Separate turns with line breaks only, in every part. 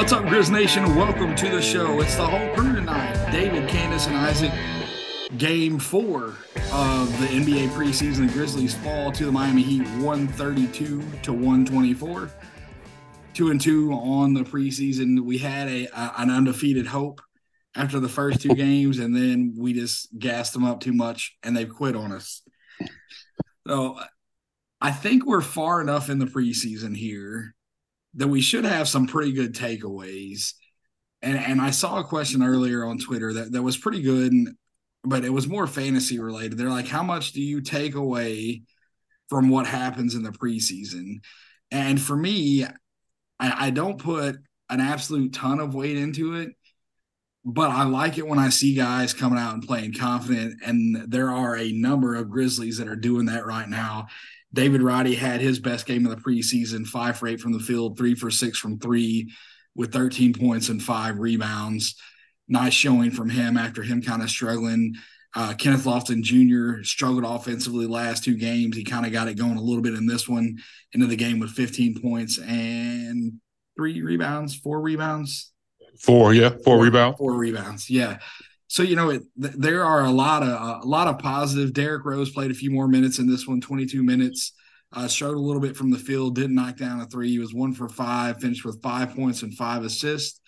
What's up, Grizz Nation? Welcome to the show. It's the whole crew tonight. David, Candace, and Isaac. Game four of the NBA preseason. The Grizzlies fall to the Miami Heat 132 to 124. Two and two on the preseason. We had a, a an undefeated hope after the first two games, and then we just gassed them up too much, and they've quit on us. So I think we're far enough in the preseason here that we should have some pretty good takeaways. And and I saw a question earlier on Twitter that, that was pretty good, but it was more fantasy related. They're like, how much do you take away from what happens in the preseason? And for me, I, I don't put an absolute ton of weight into it, but I like it when I see guys coming out and playing confident. And there are a number of Grizzlies that are doing that right now. David Roddy had his best game of the preseason, five for eight from the field, three for six from three, with 13 points and five rebounds. Nice showing from him after him kind of struggling. Uh, Kenneth Lofton Jr. struggled offensively last two games. He kind of got it going a little bit in this one, into the game with 15 points and three rebounds, four rebounds.
Four, yeah, four, four rebounds.
Four rebounds, yeah. So you know, it, th- there are a lot of a lot of positive. Derrick Rose played a few more minutes in this one, 22 minutes. Uh, showed a little bit from the field, didn't knock down a three. He was one for five, finished with five points and five assists.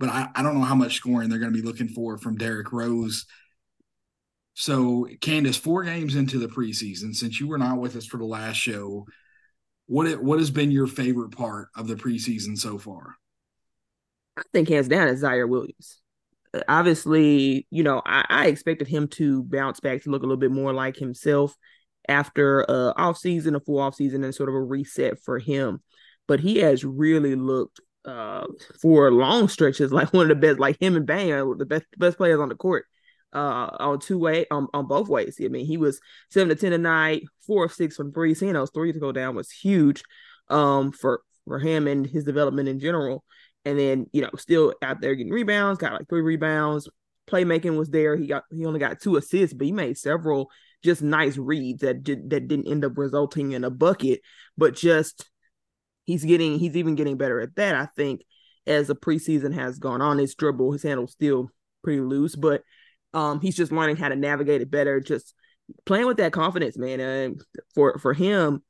But I, I don't know how much scoring they're going to be looking for from Derrick Rose. So, Candace, four games into the preseason, since you were not with us for the last show, what it, what has been your favorite part of the preseason so far?
I think hands down is Ziaire Williams obviously, you know, I, I, expected him to bounce back to look a little bit more like himself after uh off season, a full off season, and sort of a reset for him. But he has really looked uh for long stretches like one of the best, like him and Bane are the best best players on the court. Uh, on two way on, on both ways. I mean, he was seven to ten tonight, four of six from three. Seeing those three to go down was huge um for for him and his development in general and then you know still out there getting rebounds got like three rebounds. Playmaking was there. He got he only got two assists but he made several just nice reads that did that didn't end up resulting in a bucket. But just he's getting he's even getting better at that i think as the preseason has gone on. His dribble his handle's still pretty loose but um he's just learning how to navigate it better. Just playing with that confidence man. And for for him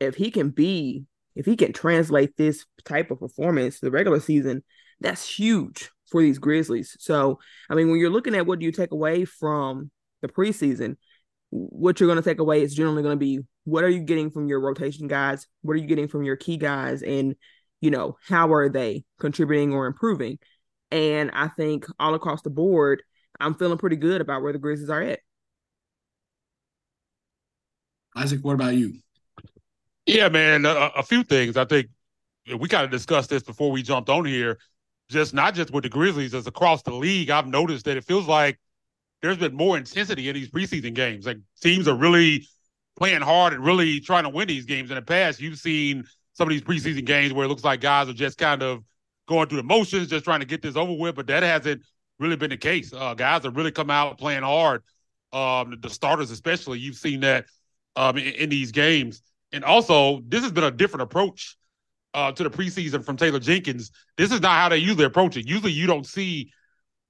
if he can be if he can translate this type of performance to the regular season, that's huge for these Grizzlies. So, I mean, when you're looking at what do you take away from the preseason, what you're going to take away is generally going to be what are you getting from your rotation guys? What are you getting from your key guys? And, you know, how are they contributing or improving? And I think all across the board, I'm feeling pretty good about where the Grizzlies are at.
Isaac, what about you?
Yeah, man. A, a few things. I think we kind of discussed this before we jumped on here. Just not just with the Grizzlies, as across the league, I've noticed that it feels like there's been more intensity in these preseason games. Like teams are really playing hard and really trying to win these games. In the past, you've seen some of these preseason games where it looks like guys are just kind of going through the motions, just trying to get this over with. But that hasn't really been the case. Uh, guys have really come out playing hard. Um, the starters, especially, you've seen that um, in, in, these games. And also, this has been a different approach uh, to the preseason from Taylor Jenkins. This is not how they usually approach it. Usually, you don't see,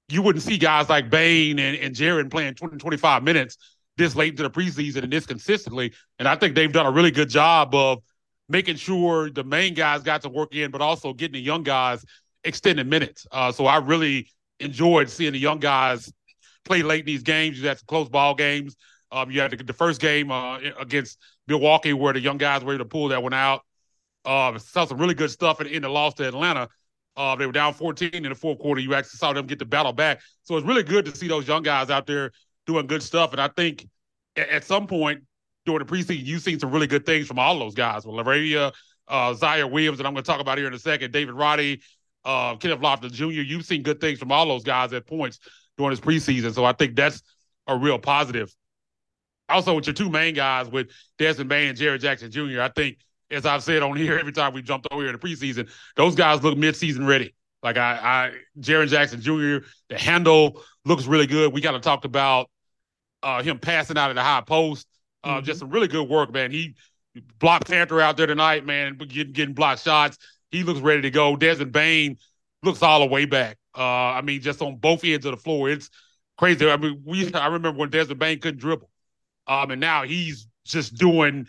you wouldn't see guys like Bane and, and Jaren playing 20, 25 minutes this late into the preseason and this consistently. And I think they've done a really good job of making sure the main guys got to work in, but also getting the young guys extended minutes. Uh, so I really enjoyed seeing the young guys play late in these games. You had some close ball games. Um, you had the, the first game uh, against Milwaukee where the young guys were able to pull that one out. Uh, saw some really good stuff in, in the loss to Atlanta. Uh, they were down 14 in the fourth quarter. You actually saw them get the battle back. So it's really good to see those young guys out there doing good stuff. And I think at, at some point during the preseason, you've seen some really good things from all those guys. With LaRavia, uh, Ziaire Williams, and I'm going to talk about here in a second, David Roddy, uh, Kenneth Lofton Jr., you've seen good things from all those guys at points during this preseason. So I think that's a real positive also with your two main guys with Desmond Bane and Jaren Jackson Jr., I think, as I've said on here every time we jumped over here in the preseason, those guys look midseason ready. Like I, I Jaren Jackson Jr., the handle looks really good. We kind of talked about uh, him passing out of the high post. Uh, mm-hmm. Just some really good work, man. The Block Panther out there tonight, man, getting getting blocked shots. He looks ready to go. Desmond Bane looks all the way back. Uh, I mean, just on both ends of the floor, it's crazy. I mean, we I remember when Desmond Bane couldn't dribble, um, and now he's just doing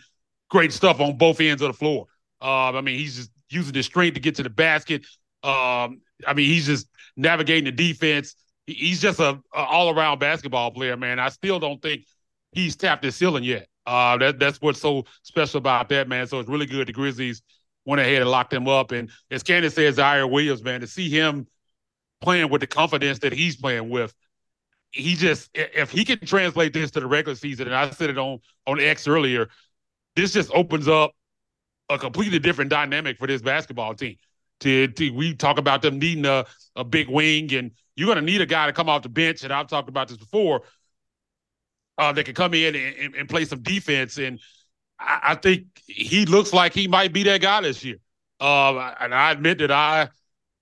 great stuff on both ends of the floor. Um, I mean, he's just using his strength to get to the basket. Um, I mean, he's just navigating the defense. He's just a, a all around basketball player, man. I still don't think he's tapped his ceiling yet. Uh, that that's what's so special about that, man. So it's really good the Grizzlies went ahead and locked him up. And as Candace says, Ziaire Williams, man, to see him playing with the confidence that he's playing with, he just if he can translate this to the regular season, and I said it on on X earlier, this just opens up a completely different dynamic for this basketball team. To, to we talk about them needing a, a big wing, and you're going to need a guy to come off the bench. And I've talked about this before. Uh, that can come in and, and, and play some defense, and I, I, think he looks like he might be that guy this year. Uh, and I admit that I,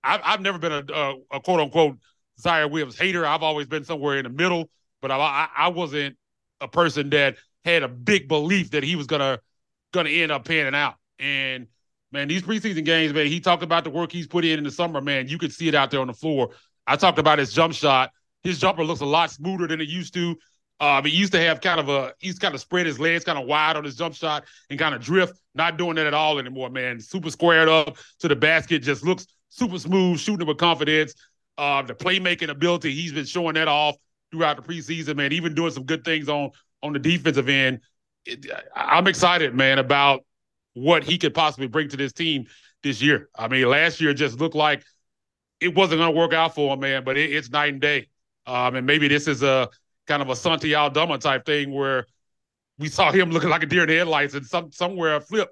I have never been a, a, a, quote unquote Ziaire Williams hater. I've always been somewhere in the middle, but I, I wasn't a person that had a big belief that he was gonna gonna end up panning out. And man, these preseason games, man, he talked about the work he's put in in the summer. Man, you could see it out there on the floor. I talked about his jump shot. His jumper looks a lot smoother than it used to. Um, he used to have kind of a he's kind of spread his legs kind of wide on his jump shot and kind of drift. Not doing that at all anymore, man. Super squared up to the basket, just looks super smooth, shooting with confidence. Uh, the playmaking ability, he's been showing that off throughout the preseason, man. Even doing some good things on on the defensive end. It, I'm excited, man, about what he could possibly bring to this team this year. I mean, last year just looked like it wasn't going to work out for him, man. But it, it's night and day. Um, and maybe this is a kind of a Santi Aldama type thing where we saw him looking like a deer in the headlights, and some somewhere a flip,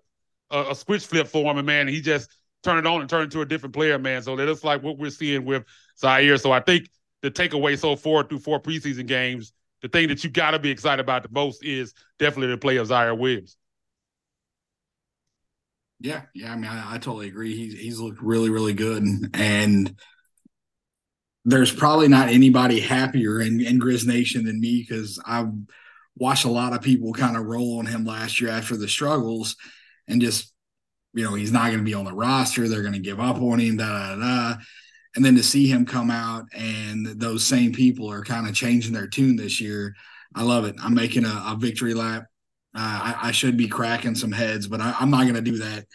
a, a switch flip for him, and man, he just turned it on and turned into a different player, man. So that looks like what we're seeing with Ziaire. So I think the takeaway so far through four preseason games, the thing that you got to be excited about the most is definitely the play of Ziaire Williams.
Yeah, yeah. I mean, I, I totally agree. He's he's looked really, really good, and there's probably not anybody happier in, in Grizz Nation than me because I've watched a lot of people kind of roll on him last year after the struggles, and just you know he's not going to be on the roster. They're going to give up on him. Da da da. And then to see him come out and those same people are kind of changing their tune this year, I love it. I'm making a, a victory lap uh, I, I, should be cracking some heads, but I, am not going to do that.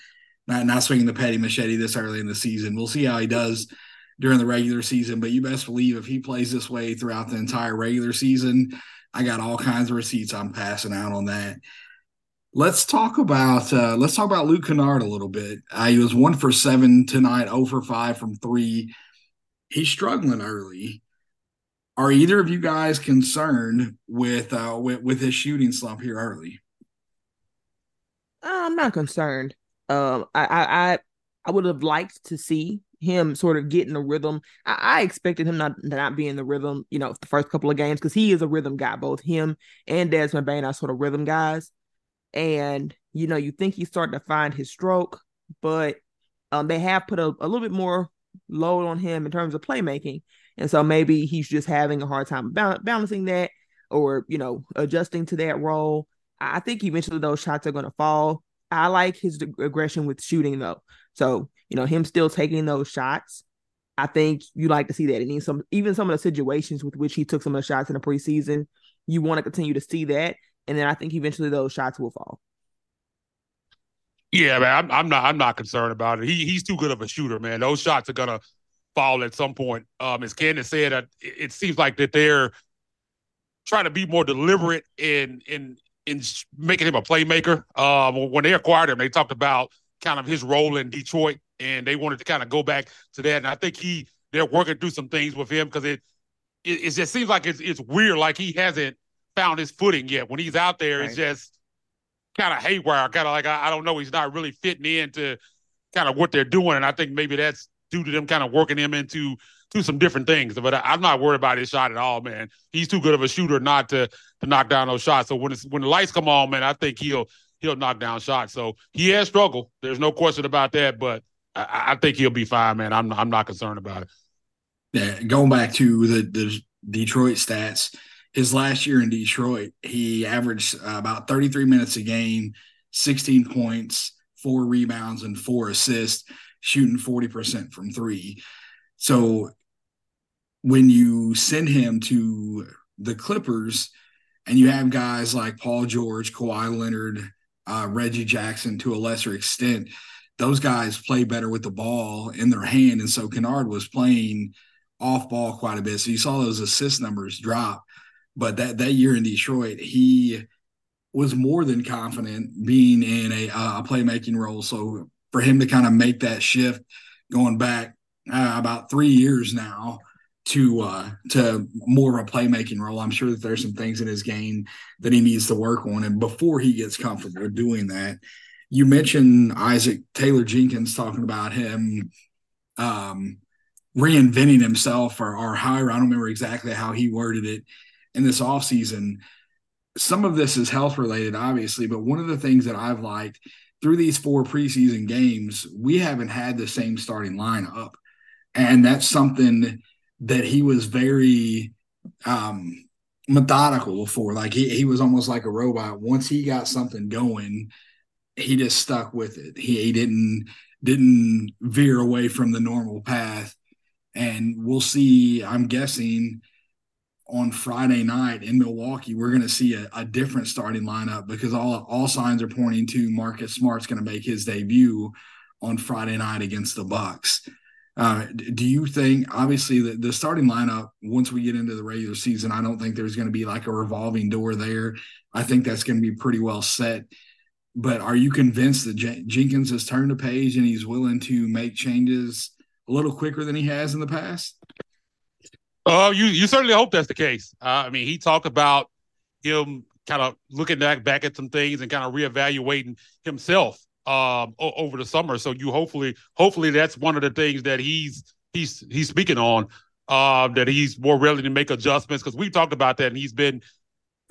Not, not swinging the petty machete this early in the season. We'll see how he does during the regular season, but you best believe if he plays this way throughout the entire regular season, I got all kinds of receipts I'm passing out on that. Let's talk about uh, let's talk about Luke Kennard a little bit. Uh, he was one for seven tonight, 0 for five from three. He's struggling early. Are either of you guys concerned with uh, with, with his shooting slump here early?
I'm not concerned. Um, I, I, I would have liked to see him sort of get in a rhythm. I, I expected him not not be in the rhythm, you know, the first couple of games because he is a rhythm guy. Both him and Desmond Bane are sort of rhythm guys, and you know, you think he's starting to find his stroke, but um, they have put a, a little bit more load on him in terms of playmaking, and so maybe he's just having a hard time balancing that, or you know, adjusting to that role. I think eventually those shots are going to fall. I like his aggression with shooting though. So, you know, him still taking those shots. I think you like to see that. And some even some of the situations with which he took some of the shots in the preseason, you want to continue to see that. And then I think eventually those shots will fall.
Yeah, man, I'm, I'm not I'm not concerned about it. He he's too good of a shooter, man. Those shots are gonna fall at some point. Um, as Candace said, it, it seems like that they're trying to be more deliberate in in in making him a playmaker. Um, when they acquired him, they talked about kind of his role in Detroit, and they wanted to kind of go back to that. And I think he they're working through some things with him because it, it, it just seems like it's it's weird, like he hasn't found his footing yet. When he's out there, right. it's just kind of haywire, kind of like I, I don't know, he's not really fitting into kind of what they're doing, and I think maybe that's due to them kind of working him into to some different things. But I, am not worried about his shot at all, man. He's too good of a shooter not to to knock down those shots. So when it's when the lights come on, man, I think he'll he'll knock down shots. So he has struggled. There's no question about that. But I, I think he'll be fine, man. I'm I'm not concerned about it.
Yeah, going back to the the Detroit stats, his last year in Detroit, he averaged uh, about 33 minutes a game, 16 points, four rebounds, and four assists, shooting 40% from three. So when you send him to the Clippers and you have guys like Paul George, Kawhi Leonard, uh, Reggie Jackson to a lesser extent, those guys play better with the ball in their hand. And so Kennard was playing off ball quite a bit. So you saw those assist numbers drop. But that, that year in Detroit, he was more than confident being in a, a playmaking role. So for him to kind of make that shift going back uh, about three years now to uh, to more of a playmaking role. I'm sure that there's some things in his game that he needs to work on, and before he gets comfortable doing that, you mentioned Isaac Taylor Jenkins talking about him um, reinventing himself or, or I don't remember exactly how he worded it in this offseason. Some of this is health related, obviously, but one of the things that I've liked through these four preseason games, we haven't had the same starting lineup. And that's something that he was very um, methodical for. Like he, he was almost like a robot. Once he got something going, he just stuck with it. He, he didn't didn't veer away from the normal path. And we'll see, I'm guessing on Friday night in Milwaukee, we're going to see a, a, different starting lineup because all all signs are pointing to Marcus Smart's going to make his debut on Friday night against the Bucks. Uh, do you think, obviously, the, the starting lineup, once we get into the regular season, I don't think there's going to be like a revolving door there. I think that's going to be pretty well set. But are you convinced that Jenkins has turned a page and he's willing to make changes a little quicker than he has in the past?
Uh, you you certainly hope that's the case. Uh, I mean, he talked about him kind of looking back back at some things and kind of reevaluating himself um o- over the summer. So you hopefully hopefully that's one of the things that he's he's he's speaking on. Uh, that he's more ready to make adjustments because we talked about that and he's been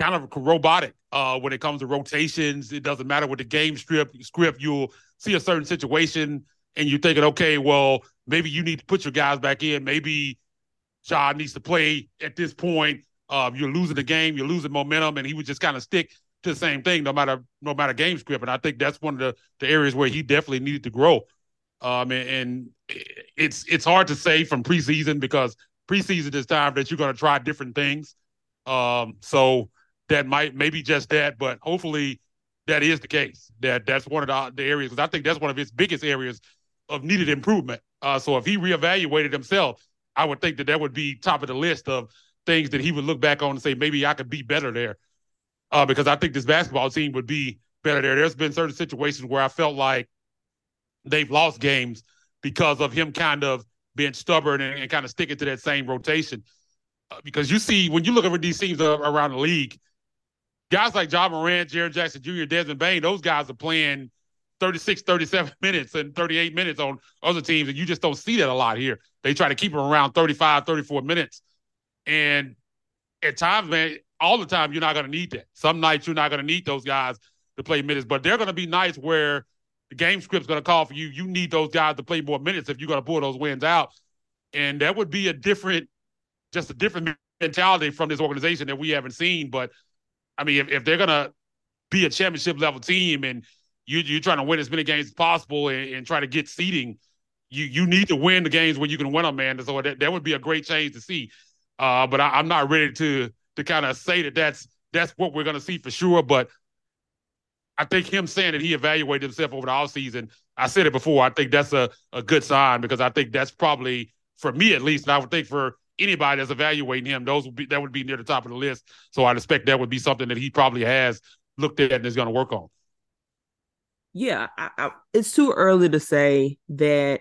kind of robotic uh, when it comes to rotations. It doesn't matter with the game script. Script you'll see a certain situation and you're thinking, okay, well maybe you need to put your guys back in. Maybe Ja needs to play at this point. Uh, you're losing the game, you're losing momentum, and he would just kind of stick to the same thing no matter no matter game script. And I think that's one of the, the areas where he definitely needed to grow. Um, and, and it's it's hard to say from preseason because preseason is time that you're going to try different things. Um, so that might maybe just that, but hopefully that is the case. That that's one of the, the areas because I think that's one of his biggest areas of needed improvement. Uh, so if he reevaluated himself I would think that that would be top of the list of things that he would look back on and say maybe I could be better there. Uh, because I think this basketball team would be better there. There's been certain situations where I felt like they've lost games because of him kind of being stubborn and, and kind of sticking to that same rotation. Uh, because you see, when you look at these teams around the league, guys like Ja Morant, Jaren Jackson Jr., Desmond Bane, those guys are playing 36, 37 minutes and 38 minutes on other teams, and you just don't see that a lot here. They try to keep them around 35, 34 minutes. And at times, man, all the time, you're not going to need that. Some nights, you're not going to need those guys to play minutes, but they're going to be nights where the game script's going to call for you. You need those guys to play more minutes if you're going to pull those wins out. And that would be a different, just a different mentality from this organization that we haven't seen. But I mean, if, if they're going to be a championship level team and you you're trying to win as many games as possible and, and try to get seeding. You you need to win the games where you can win them, man. So that, that would be a great change to see. Uh, but I, am not ready to to kind of say that that's that's what we're going to see for sure. But I think him saying that he evaluated himself over the offseason, I said it before. I think that's a, a good sign because I think that's probably for me at least, and I would think for anybody that's evaluating him, those would be that would be near the top of the list. So I'd expect that would be something that he probably has looked at and is going to work on
yeah, I, I, it's too early to say that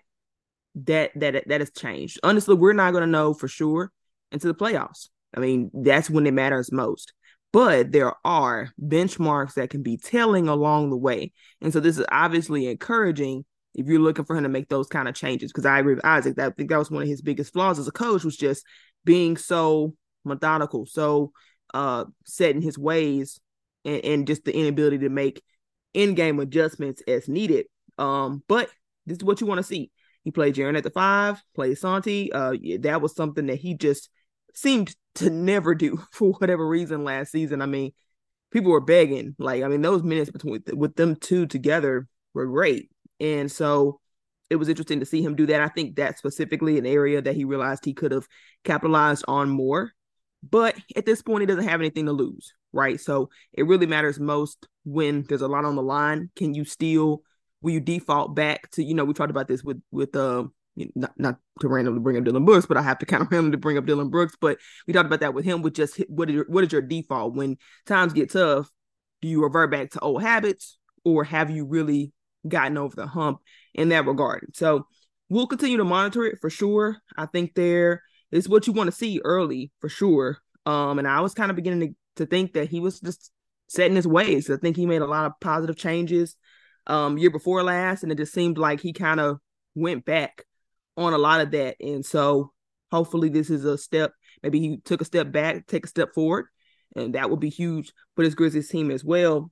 that that that has changed. Honestly, we're not going to know for sure until the playoffs. I mean, that's when it matters most. But there are benchmarks that can be telling along the way, and so this is obviously encouraging if you're looking for him to make those kind of changes. Because I agree with Isaac. That I think that was one of his biggest flaws as a coach was just being so methodical, so uh set in his ways, and, and just the inability to make in-game adjustments as needed. Um, but this is what you want to see. He played Jaren at the five, played Santi. Uh, that was something that he just seemed to never do for whatever reason last season. I mean, people were begging. Like, I mean, those minutes between with them two together were great. And so it was interesting to see him do that. I think that's specifically an area that he realized he could have capitalized on more. But at this point, he doesn't have anything to lose, right? So it really matters most when there's a lot on the line. Can you still will you default back to you know we talked about this with with uh not, not to randomly bring up Dillon Brooks, but I have to kind of randomly bring up Dillon Brooks. But we talked about that with him with just what is your, what is your default when times get tough? Do you revert back to old habits or have you really gotten over the hump in that regard? So we'll continue to monitor it for sure. I think there is what you want to see early for sure. Um, and I was kind of beginning to, to think that he was just setting his ways. I think he made a lot of positive changes um year before last, and it just seemed like he kind of went back on a lot of that. And so hopefully this is a step. Maybe he took a step back, take a step forward, and that would be huge for this Grizzlies team as well.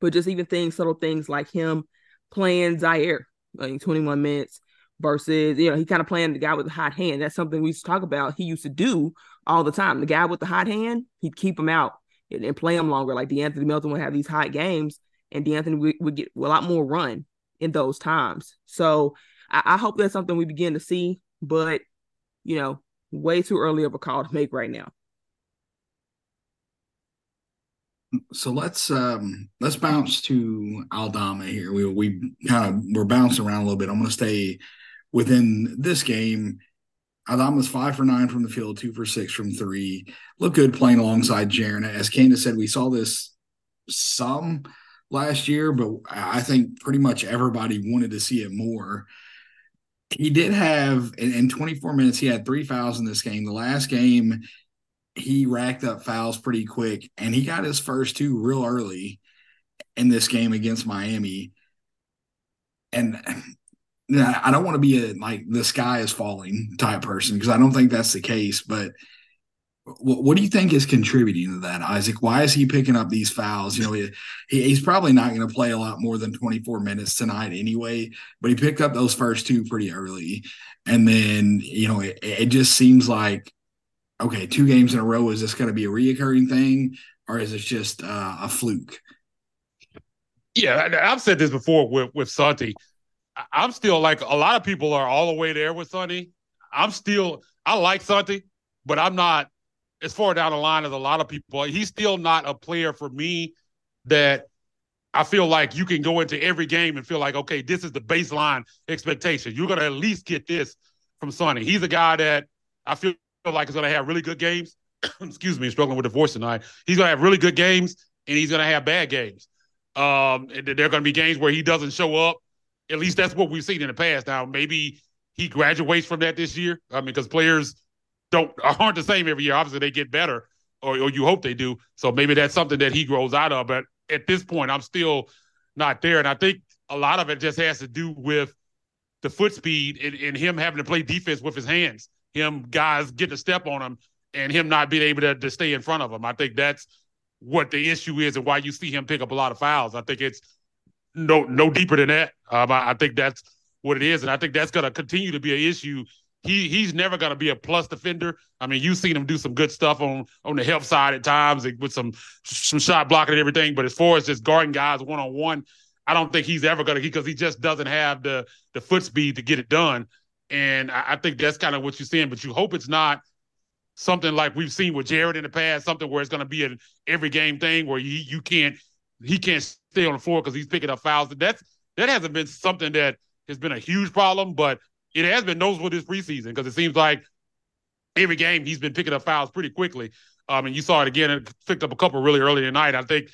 But just even things, subtle things like him playing Ziaire like 21 minutes versus, you know, he kind of playing the guy with the hot hand. That's something we used to talk about. He used to do all the time. The guy with the hot hand, he'd keep him out and, and play him longer. Like De'Anthony Melton would have these hot games, and De'Anthony would, would get a lot more run in those times. So I, I hope that's something we begin to see, but you know, way too early of a call to make right now.
So let's um let's bounce to Aldama here. We we kind of we're bouncing around a little bit. I'm going to stay within this game. Aldama's five for nine from the field, two for six from three. Look good playing alongside Jaren. As Candace said, we saw this some last year, but I think pretty much everybody wanted to see it more he did have in, in 24 minutes he had three fouls in this game the last game he racked up fouls pretty quick and he got his first two real early in this game against miami and i don't want to be a like the sky is falling type person because i don't think that's the case but what, what do you think is contributing to that, Isaac? Why is he picking up these fouls? You know, he, he's probably not going to play a lot more than 24 minutes tonight anyway, but he picked up those first two pretty early. And then, you know, it, it just seems like, okay, two games in a row, is this going to be a reoccurring thing or is it just uh, a fluke?
Yeah, I've said this before with, with Santi. I'm still like a lot of people are all the way there with Santi. I'm still, I like Santi, but I'm not as far down the line as a lot of people. He's still not a player for me that I feel like you can go into every game and feel like, okay, this is the baseline expectation. You're to at least get this from Santi. He's a guy that I feel like is to have really good games. Excuse me, struggling with the voice tonight. He's to have really good games and he's to have bad games. Um, there are to be games where he doesn't show up. At least that's what we've seen in the past. Now, maybe he graduates from that this year. I mean, because players don't aren't the same every year. Obviously, they get better, or, or you hope they do. So maybe that's something that he grows out of. But at this point, I'm still not there, and I think a lot of it just has to do with the foot speed and, and him having to play defense with his hands. Him guys getting a step on him, and him not being able to, to stay in front of him. I think that's what the issue is, and why you see him pick up a lot of fouls. I think it's no no deeper than that. Um, I, I think that's what it is, and I think that's going to continue to be an issue he he's never going to be a plus defender. I mean, you've seen him do some good stuff on on the help side at times with some some shot blocking and everything. But as far as just guarding guys one on one, I don't think he's ever going to because he just doesn't have the the foot speed to get it done. And I, I think that's kind of what you're seeing. But you hope it's not something like we've seen with Jaren in the past, something where it's going to be an every game thing where you you can't he can't stay on the floor because he's picking up fouls. That's that hasn't been something that has been a huge problem, but it has been noticeable this preseason because it seems like every game he's been picking up fouls pretty quickly. Um, and you saw it again and picked up a couple really early tonight. I think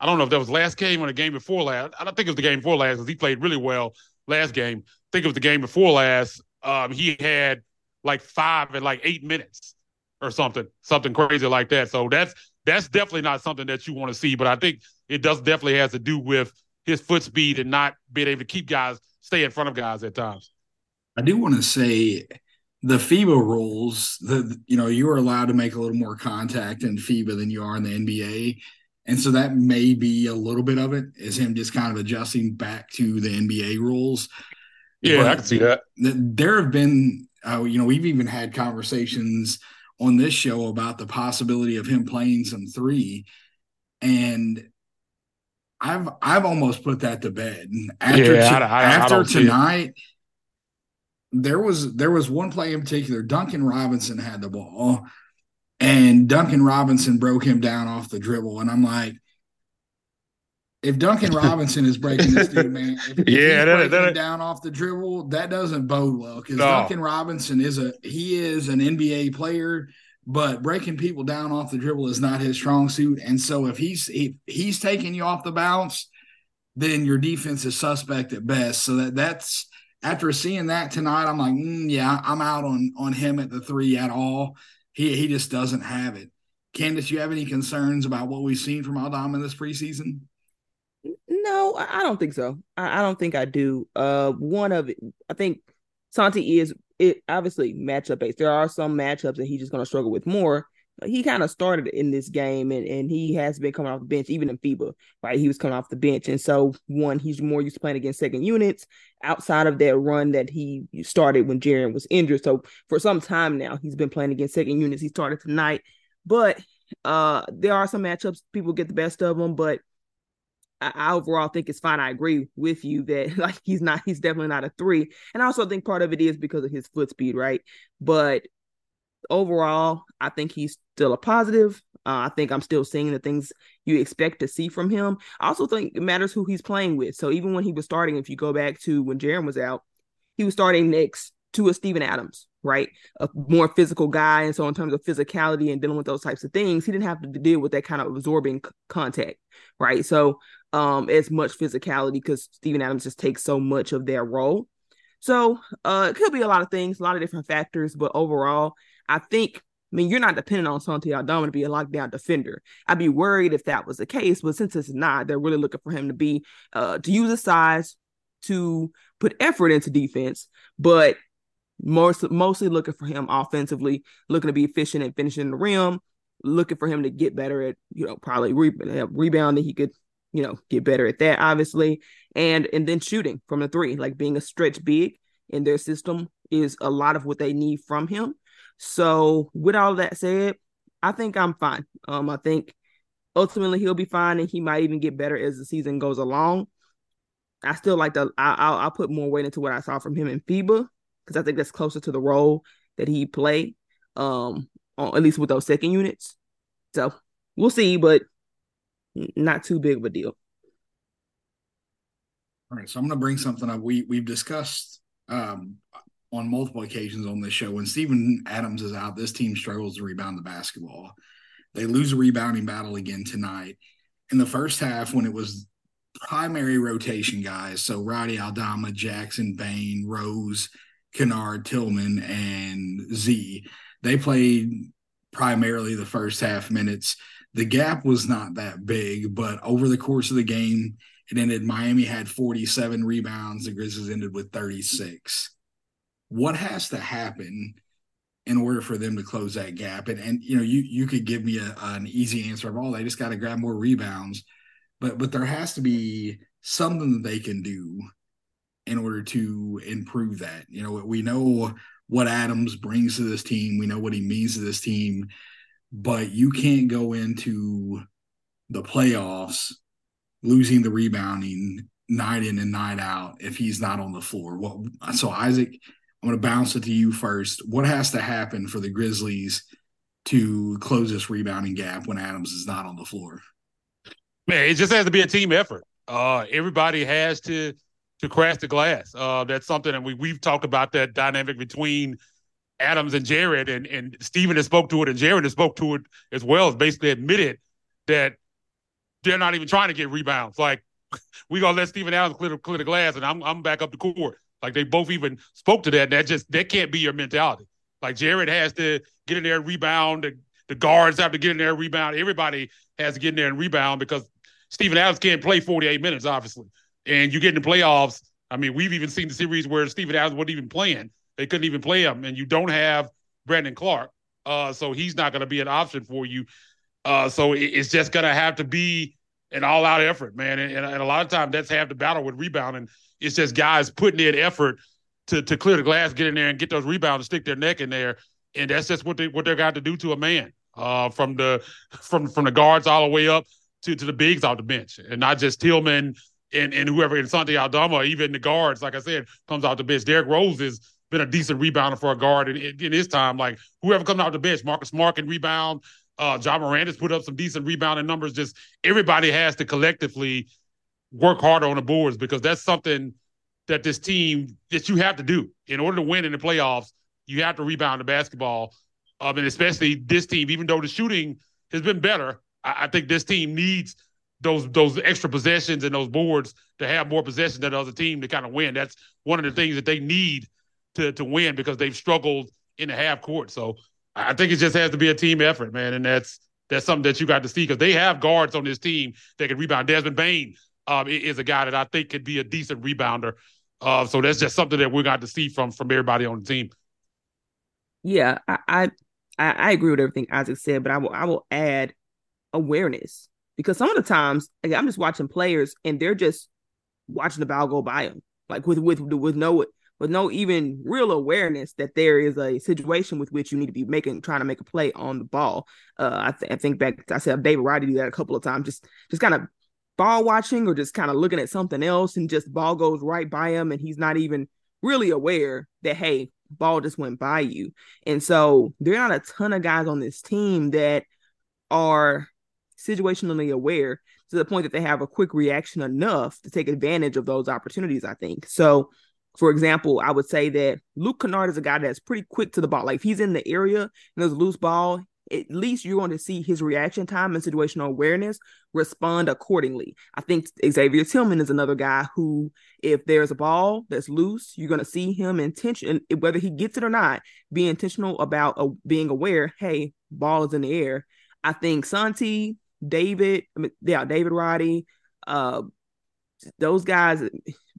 I don't know if that was last game or the game before last. I don't think it was the game before last because he played really well last game. I think it was the game before last. Um, he had like five and like eight minutes or something, something crazy like that. So that's that's definitely not something that you want to see. But I think it does definitely has to do with his foot speed and not being able to keep guys stay in front of guys at times.
I do want to say the FIBA rules, that you know, you are allowed to make a little more contact in FIBA than you are in the NBA. And so that may be a little bit of it, is him just kind of adjusting back to the NBA rules.
Yeah, but I can see that.
There have been, uh, you know, we've even had conversations on this show about the possibility of him playing some three, and I've I've almost put that to bed after
yeah, I, I,
after tonight there was there was one play in particular. Duncan Robinson had the ball, and Duncan Robinson broke him down off the dribble, and I'm like. If Duncan Robinson is breaking this dude, man, if, if
yeah,
that, that, down off the dribble, that doesn't bode well. Because no. Duncan Robinson is a he is an NBA player but breaking people down off the dribble is not his strong suit. And so if he's if he's taking you off the bounce, then your defense is suspect at best. So that that's after seeing that tonight, I'm like, mm, yeah, I'm out on on him at the three at all. He he just doesn't have it. Candace, you have any concerns about what we've seen from Aldama this preseason?
No, I don't think so. I, I don't think I do. Uh, one of it, I think Santi is it obviously matchup based. There are some matchups that he's just going to struggle with more. He kind of started in this game, and, and he has been coming off the bench, even in FIBA, right? He was coming off the bench, and so one, he's more used to playing against second units outside of that run that he started when Jaren was injured. So for some time now, he's been playing against second units. He started tonight, but uh, there are some matchups people get the best of them, but I overall think it's fine. I agree with you that like he's not, he's definitely not a three. And I also think part of it is because of his foot speed, right? But overall, I think he's still a positive. Uh, I think I'm still seeing the things you expect to see from him. I also think it matters who he's playing with. So even when he was starting, if you go back to when Jaren was out, he was starting next to a Steven Adams, right? A more physical guy. And so in terms of physicality and dealing with those types of things, he didn't have to deal with that kind of absorbing c- contact, right? So um as much physicality because Steven Adams just takes so much of their role. So uh it could be a lot of things, a lot of different factors, but overall, I think I mean, you're not dependent on Santi Aldama to be a lockdown defender. I'd be worried if that was the case, but since it's not, they're really looking for him to be uh to use his size to put effort into defense, but most mostly looking for him offensively, looking to be efficient and finishing the rim, looking for him to get better at you know probably re- rebounding. He could you know, get better at that, obviously. And and then shooting from the three, like being a stretch big in their system is a lot of what they need from him. So with all that said, I think I'm fine. Um, I think ultimately he'll be fine, and he might even get better as the season goes along. I still like the I, I'll, I'll put more weight into what I saw from him in FIBA because I think that's closer to the role that he played, um, on, at least with those second units. So we'll see, but not too big of a deal.
All right, so I'm going to bring something up. We we've discussed um, on multiple occasions on this show. When Steven Adams is out, this team struggles to rebound the basketball. They lose a rebounding battle again tonight. In the first half, when it was primary rotation guys, so Roddy Aldama, Jackson, Bane, Rose, Kennard, Tillman, and Z, they played primarily the first half minutes the gap was not that big, but over the course of the game, it ended Miami had 47 rebounds, the Grizzlies ended with 36. What has to happen in order for them to close that gap? And and you know, you you could give me a, an easy answer of all oh, they just got to grab more rebounds, but but there has to be something that they can do in order to improve that. You know, we know what Adams brings to this team. We know what he means to this team but you can't go into the playoffs losing the rebounding night in and night out if he's not on the floor. What so Isaac, I'm going to bounce it to you first. What has to happen for the Grizzlies to close this rebounding gap when Adams is not on the floor?
Man, it just has to be a team effort. Uh, everybody has to to crash the glass. Uh, that's something that we we've talked about that dynamic between Adams and Jaren, and and Steven has spoke to it, and Jaren has spoke to it as well. Has basically admitted that they're not even trying to get rebounds. Like we gonna let Steven Adams clear, clear the glass, and I'm I'm back up the court. Like they both even spoke to that. And that just that can't be your mentality. Like Jaren has to get in there and rebound. The, the guards have to get in there and rebound. Everybody has to get in there and rebound because Steven Adams can't play 48 minutes, obviously. And you get in the playoffs. I mean, we've even seen the series where Steven Adams wasn't even playing they couldn't even play him, and you don't have Brandon Clarke, uh, so he's not going to be an option for you. Uh, so it, it's just going to have to be an all-out effort, man. And, and, and, a lot of times that's half the battle with rebounding. It's just guys putting in effort to to clear the glass, get in there, and get those rebounds, and stick their neck in there. And that's just what they what they're got to do to a man, uh, from the from from the guards all the way up to to the bigs off the bench, and not just Tillman and and whoever in Santi Aldama, even the guards. Like I said, comes off the bench. Derrick Rose is been a decent rebounder for a guard in, in, his time. Like whoever comes out the bench, Marcus Smart can rebound. Uh, Ja Morant has put up some decent rebounding numbers. Just everybody has to collectively work harder on the boards because that's something that this team that you have to do in order to win in the playoffs. You have to rebound the basketball, um, and especially this team. Even though the shooting has been better, I, I think this team needs those those extra possessions and those boards to have more possessions than the other team to kind of win. That's one of the things that they need to to win because they've struggled in the half court. So I think it just has to be a team effort, man, and that's that's something that you got to see because they have guards on this team that can rebound. Desmond Bane um, is a guy that I think could be a decent rebounder. Uh, so that's just something that we got to see from from everybody on the team.
Yeah, I, I I agree with everything Isaac said, but I will I will add awareness because some of the times like, I'm just watching players and they're just watching the ball go by them, like with with with no with no even real awareness that there is a situation with which you need to be making trying to make a play on the ball. Uh, I, th- I think back I said David Roddy do that a couple of times, just just kind of ball watching or just kind of looking at something else and just ball goes right by him and he's not even really aware that hey ball just went by you. And so there are not a ton of guys on this team that are situationally aware to the point that they have a quick reaction enough to take advantage of those opportunities, I think. So, for example, I would say that Luke Kennard is a guy that's pretty quick to the ball. Like if he's in the area and there's a loose ball, at least you're going to see his reaction time and situational awareness respond accordingly. I think Xavier Tillman is another guy who, if there's a ball that's loose, you're going to see him intention, whether he gets it or not, be intentional about uh, being aware. Hey, ball is in the air. I think Santi, David, I mean, yeah, David Roddy, uh, those guys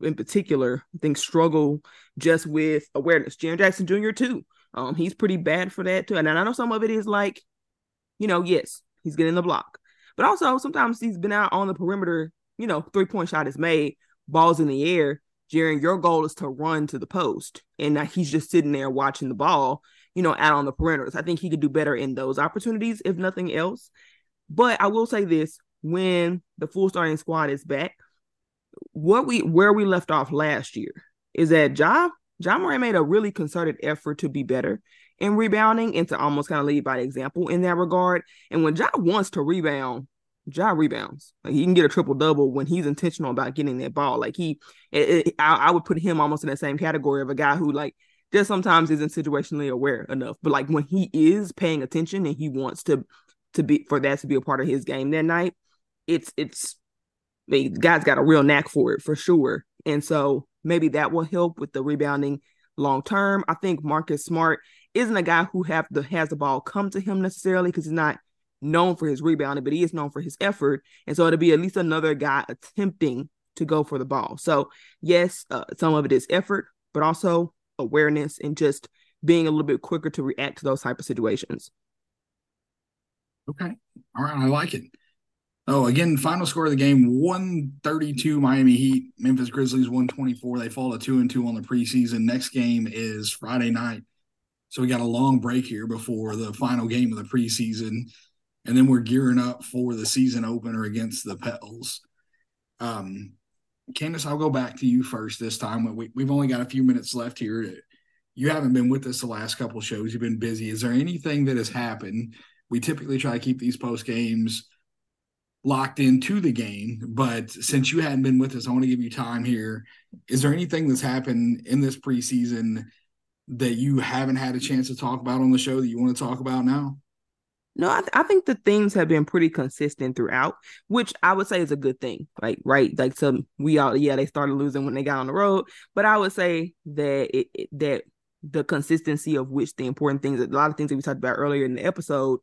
in particular, I think struggle just with awareness. Jaren Jackson Jr. too. Um, he's pretty bad for that too. And I know some of it is like, you know, yes, he's getting the block, but also sometimes he's been out on the perimeter. You know, three point shot is made, balls in the air. Jaren, your goal is to run to the post, and now he's just sitting there watching the ball. You know, out on the perimeters. I think he could do better in those opportunities, if nothing else. But I will say this: when the full starting squad is back, what we where we left off last year is that Ja Ja Morant made a really concerted effort to be better in rebounding and to almost kind of lead by example in that regard. And when Ja wants to rebound, Ja rebounds. Like he can get a triple double when he's intentional about getting that ball. Like he, it, it, I, I would put him almost in the same category of a guy who like just sometimes isn't situationally aware enough. But like when he is paying attention and he wants to to be for that to be a part of his game that night, it's it's the guy's got a real knack for it for sure. And so maybe that will help with the rebounding long term. I think Marcus Smart isn't a guy who have the has the ball come to him necessarily because he's not known for his rebounding, but he is known for his effort. And so it'll be at least another guy attempting to go for the ball. So yes, uh, some of it is effort, but also awareness and just being a little bit quicker to react to those type of situations.
Okay. All right. I like it. Oh, again, final score of the game 132 Miami Heat, Memphis Grizzlies 124. They fall to 2 and 2 on the preseason. Next game is Friday night. So we got a long break here before the final game of the preseason. And then we're gearing up for the season opener against the Pels. Um, Candace, I'll go back to you first this time. We, we've only got a few minutes left here. You haven't been with us the last couple shows. You've been busy. Is there anything that has happened we typically try to keep these post games locked into the game. But since you hadn't been with us, I want to give you time here. Is there anything that's happened in this preseason that you haven't had a chance to talk about on the show that you want to talk about now?
No, I, th- I think the themes have been pretty consistent throughout, which I would say is a good thing. Like, right, like some we all, yeah, they started losing when they got on the road, but I would say that it, it that the consistency of which the important things, a lot of things that we talked about earlier in the episode,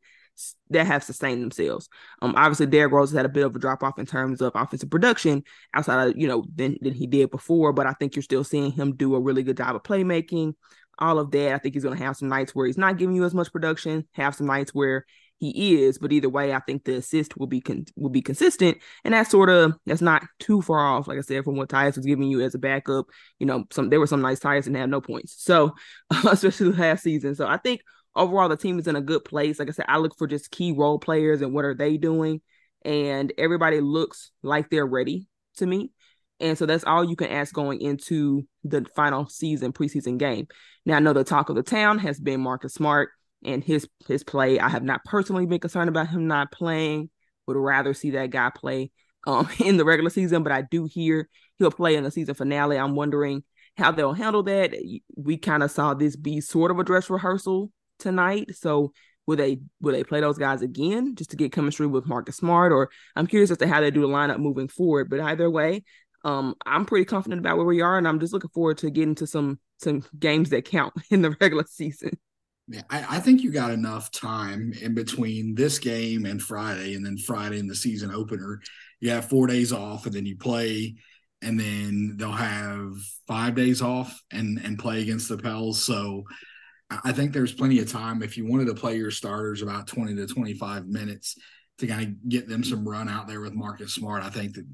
that have sustained themselves. Um, obviously Derrick Rose has had a bit of a drop off in terms of offensive production outside of you know than than he did before, but I think you're still seeing him do a really good job of playmaking. All of that, I think he's going to have some nights where he's not giving you as much production, have some nights where he is, but either way, I think the assist will be con- will be consistent, and that's sort of that's not too far off. Like I said, from what Tyus was giving you as a backup, you know, some there were some nice Tyus and had no points, so especially last season. So I think overall the team is in a good place. Like I said, I look for just key role players and what are they doing, and everybody looks like they're ready to me. And so that's all you can ask going into the final season preseason game. Now I know the talk of the town has been Marcus Smart and his his play. I have not personally been concerned about him not playing. Would rather see that guy play um, in the regular season, but I do hear he'll play in the season finale. I'm wondering how they'll handle that. We kind of saw this be sort of a dress rehearsal tonight. So will they will they play those guys again just to get chemistry with Marcus Smart? Or I'm curious as to how they do the lineup moving forward. But either way, um, I'm pretty confident about where we are, and I'm just looking forward to getting to some some games that count in the regular season.
Yeah, I, I, think you got enough time in between this game and Friday, and then Friday in the season opener. You have four days off, and then you play, and then they'll have five days off and and play against the Pels. So I think there's plenty of time if you wanted to play your starters about 20 to 25 minutes to kind of get them some run out there with Marcus Smart. I think that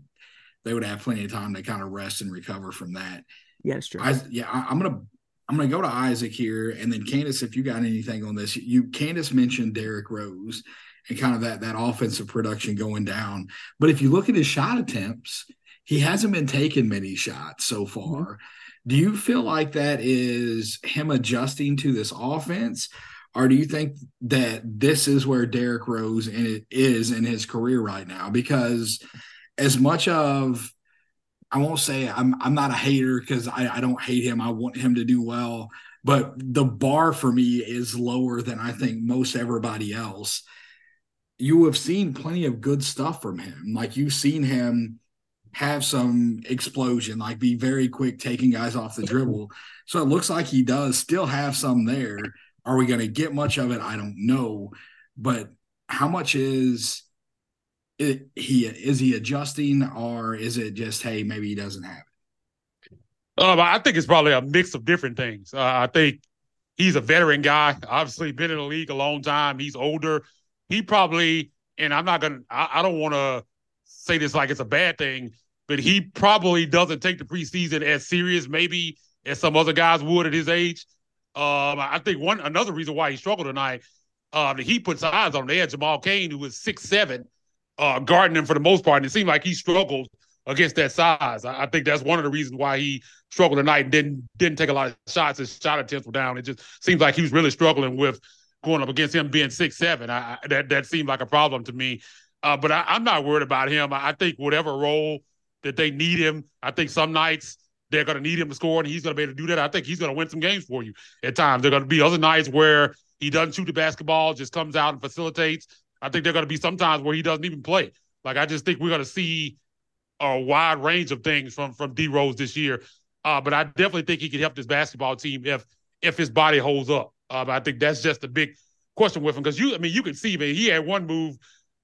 they would have plenty of time to kind of rest and recover from that.
Yeah, it's true.
I, yeah, I, am gonna I'm gonna go to Isaac here, and then Candace, if you got anything on this, you Candace mentioned Derrick Rose and kind of that that offensive production going down. But if you look at his shot attempts, he hasn't been taking many shots so far. Mm-hmm. Do you feel like that is him adjusting to this offense? Or do you think that this is where Derrick Rose is in his career right now? Because as much of I won't say I'm I'm not a hater because I, I don't hate him. I want him to do well, but the bar for me is lower than I think most everybody else. You have seen plenty of good stuff from him. Like you've seen him have some explosion, like be very quick taking guys off the dribble. So it looks like he does still have some there. Are we going to get much of it? I don't know. But how much is it, he is he adjusting or is it just hey maybe he doesn't have it?
Um, I think it's probably a mix of different things. Uh, I think he's a veteran guy, obviously been in the league a long time. He's older. He probably, and I'm not gonna, I, I don't want to say this like it's a bad thing but he probably doesn't take the preseason as serious, maybe as some other guys would at his age. Um, I think one another reason why he struggled tonight, um, he put eyes on. Had Jamal Cain, who was six seven, uh, guarding him for the most part, and it seemed like he struggled against that size. I, I, think that's one of the reasons why he struggled tonight and didn't didn't take a lot of shots. His shot attempts were down. It just seems like he was really struggling with going up against him being six seven. I, I that that seemed like a problem to me. Uh, but I, am not worried about him. I, I think whatever role that they need him. I think some nights they're going to need him to score, and he's going to be able to do that. I think he's going to win some games for you at times. There are going to be other nights where he doesn't shoot the basketball, just comes out and facilitates. I think there are going to be some times where he doesn't even play. Like I just think we're going to see a wide range of things from from D Rose this year. Uh, but I definitely think he can help this basketball team if if his body holds up. Uh, I think that's just a big question with him because you, I mean, you can see, man, he had one move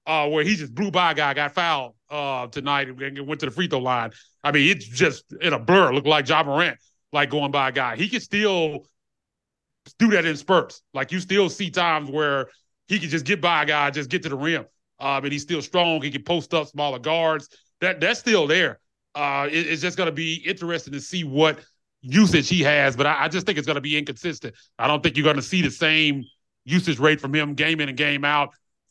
uh, where he just blew by a guy, got fouled uh, tonight, and went to the free throw line. I mean, it's just in a blur. Looked like Ja Morant, like going by a guy. He can still do that in spurts. Like you still see times where he can just get by a guy, just get to the rim. Um, and he's still strong. He can post up smaller guards. That that's still there. Uh, it, it's just to be interesting to see what usage he has. But I, I just think it's to be inconsistent. I don't think you're to see the same usage rate from him game in and game out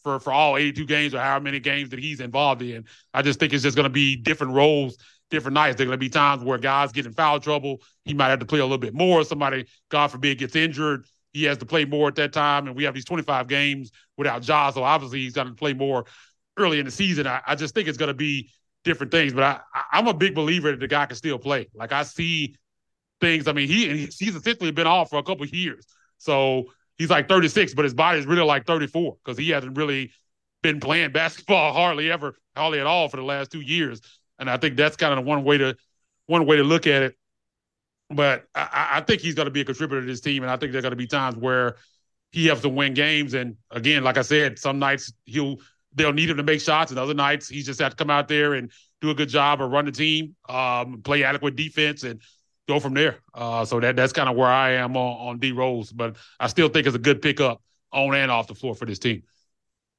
for for all 82 games or however many games that he's involved in. I just think it's just going to be different roles, different nights. There are going to be times where guys get in foul trouble. He might have to play a little bit more. Somebody, God forbid, gets injured. He has to play more at that time. And we have these 25 games without Ja. So obviously he's going to play more early in the season. I, I just think it's going to be different things. But I, I, am a big believer that the guy can still play. Like I see things. I mean, he he's essentially been off for a couple years. So he's like 36, but his body is really like 34 because he hasn't really been playing basketball hardly ever, hardly at all for the last two years. And I think that's kind of one way to one way to look at it. But I, I think he's going to be a contributor to this team, and I think there are going to be times where he has to win games. And again, like I said, some nights he'll they'll need him to make shots, and other nights he just have to come out there and do a good job or run the team, um, play adequate defense, and go from there. Uh, so that that's kind of where I am on, on D Rose, but I still think it's a good pickup on and off the floor for this team.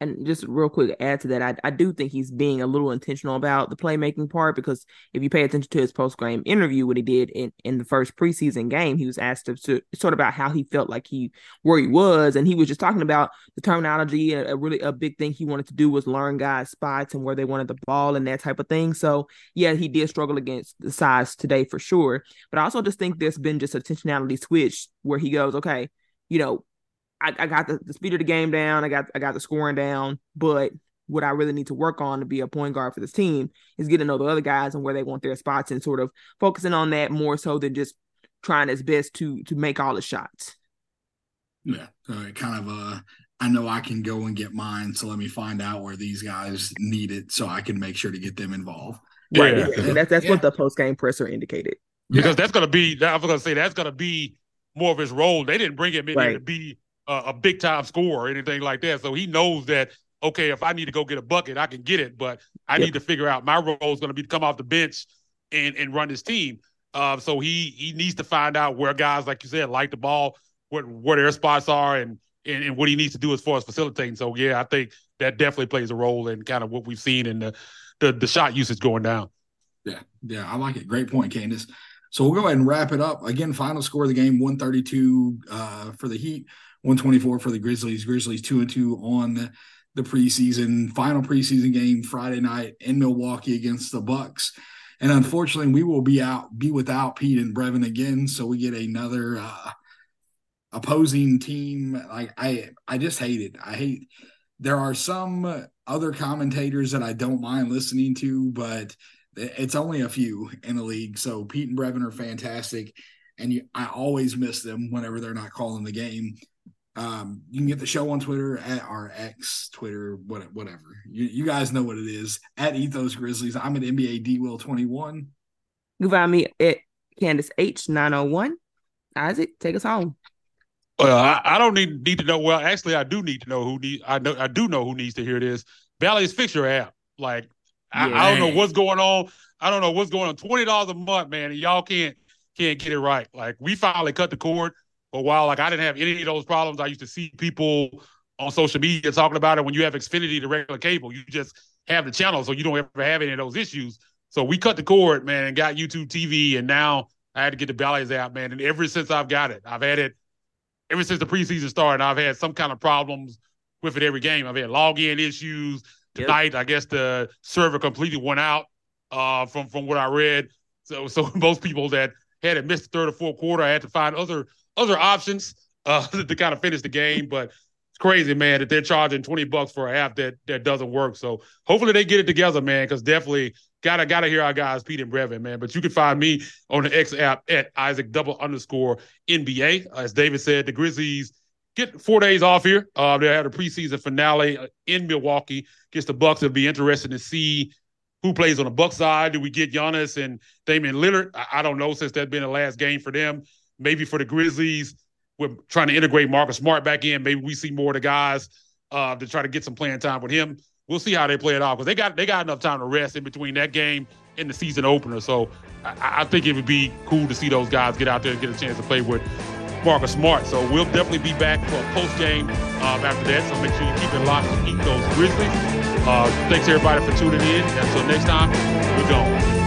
And just real quick add to that, I, I do think he's being a little intentional about the playmaking part because if you pay attention to his post game interview, what he did in, in the first preseason game, he was asked to, sort of about how he felt like he where he was, and he was just talking about the terminology. A, a, really a big thing he wanted to do was learn guys' spots and where they wanted the ball and that type of thing. So yeah, he did struggle against the size today for sure, but I also just think there's been just a intentionality switch where he goes, okay, you know, I, I got the, the speed of the game down. I got I got the scoring down. But what I really need to work on to be a point guard for this team is getting to know the other guys and where they want their spots and sort of focusing on that more so than just trying his best to to make all the shots.
Yeah, uh, kind of uh I know I can go and get mine, so let me find out where these guys need it so I can make sure to get them involved.
Right. Yeah. yeah. That's that's yeah. what the post game presser indicated.
Because that's gonna be I was gonna say that's gonna be more of his role. They didn't bring him in right. to be a, a big time scorer or anything like that. So he knows that okay, if I need to go get a bucket, I can get it, but I yep. need to figure out my role is going to be to come off the bench and and run his team. Uh, so he he needs to find out where guys, like you said, like the ball, what where their spots are, and, and and what he needs to do as far as facilitating. So yeah, I think that definitely plays a role in kind of what we've seen in the the, the shot usage going down.
Yeah, yeah, I like it. Great point, Candace. So we'll go ahead and wrap it up. Again, final score of the game: one thirty two uh, for the Heat. 124 for the Grizzlies. Grizzlies two and two on the preseason final preseason game Friday night in Milwaukee against the Bucks. And unfortunately, we will be out be without Pete and Brevin again, so we get another uh, opposing team. Like I, I just hate it. I hate. There are some other commentators that I don't mind listening to, but it's only a few in the league. So Pete and Brevin are fantastic, and you, I always miss them whenever they're not calling the game. Um, you can get the show on Twitter at our X Twitter, whatever. You, you guys know what it is at Ethos Grizzlies. I'm at NBA D Will 21.
You find me at Candace H 901. Isaac, take us home.
Well, I, I, don't need need to know. Well, actually, I do need to know who need. I know I do know who needs to hear this. Bally's Fixture app. Like I, I, don't know what's going on. I don't know what's going on. Twenty dollars a month, man, and y'all can't can't get it right. Like we finally cut the cord for a while. Like I didn't have any of those problems. I used to see people on social media talking about it when you have Xfinity, the regular cable. You just have the channel, so you don't ever have any of those issues. So we cut the cord, man, and got YouTube TV, and now I had to get the Bally's out, man. And ever since I've got it, I've had it ever since the preseason started. I've had some kind of problems with it every game. I've had login issues. Tonight, yep. I guess the server completely went out uh, from from what I read. So so most people that had it missed the third or fourth quarter, I had to find other other options uh, to kind of finish the game. But it's crazy, man, that they're charging 20 bucks for a app that that doesn't work. So hopefully they get it together, man, because definitely gotta gotta hear our guys Pete and Brevin, man. But you can find me on the X app at Isaac double underscore NBA. As David said, the Grizzlies get four days off here. Uh, they had a preseason finale uh, in Milwaukee against the Bucks. It'll be interesting to see who plays on the Buck side. Do we get Giannis and Damian Lillard? I, I don't know since that's been the last game for them maybe for the Grizzlies, we're trying to integrate Marcus Smart back in. Maybe we see more of the guys uh, to try to get some playing time with him. We'll see how they play it off because they got they got enough time to rest in between that game and the season opener. So I, I think it would be cool to see those guys get out there and get a chance to play with Marcus Smart. So we'll definitely be back for a post game um, after that. So make sure you keep it locked and Ethos Grizzlies. Uh, thanks everybody for tuning in. Until next time, we're gone.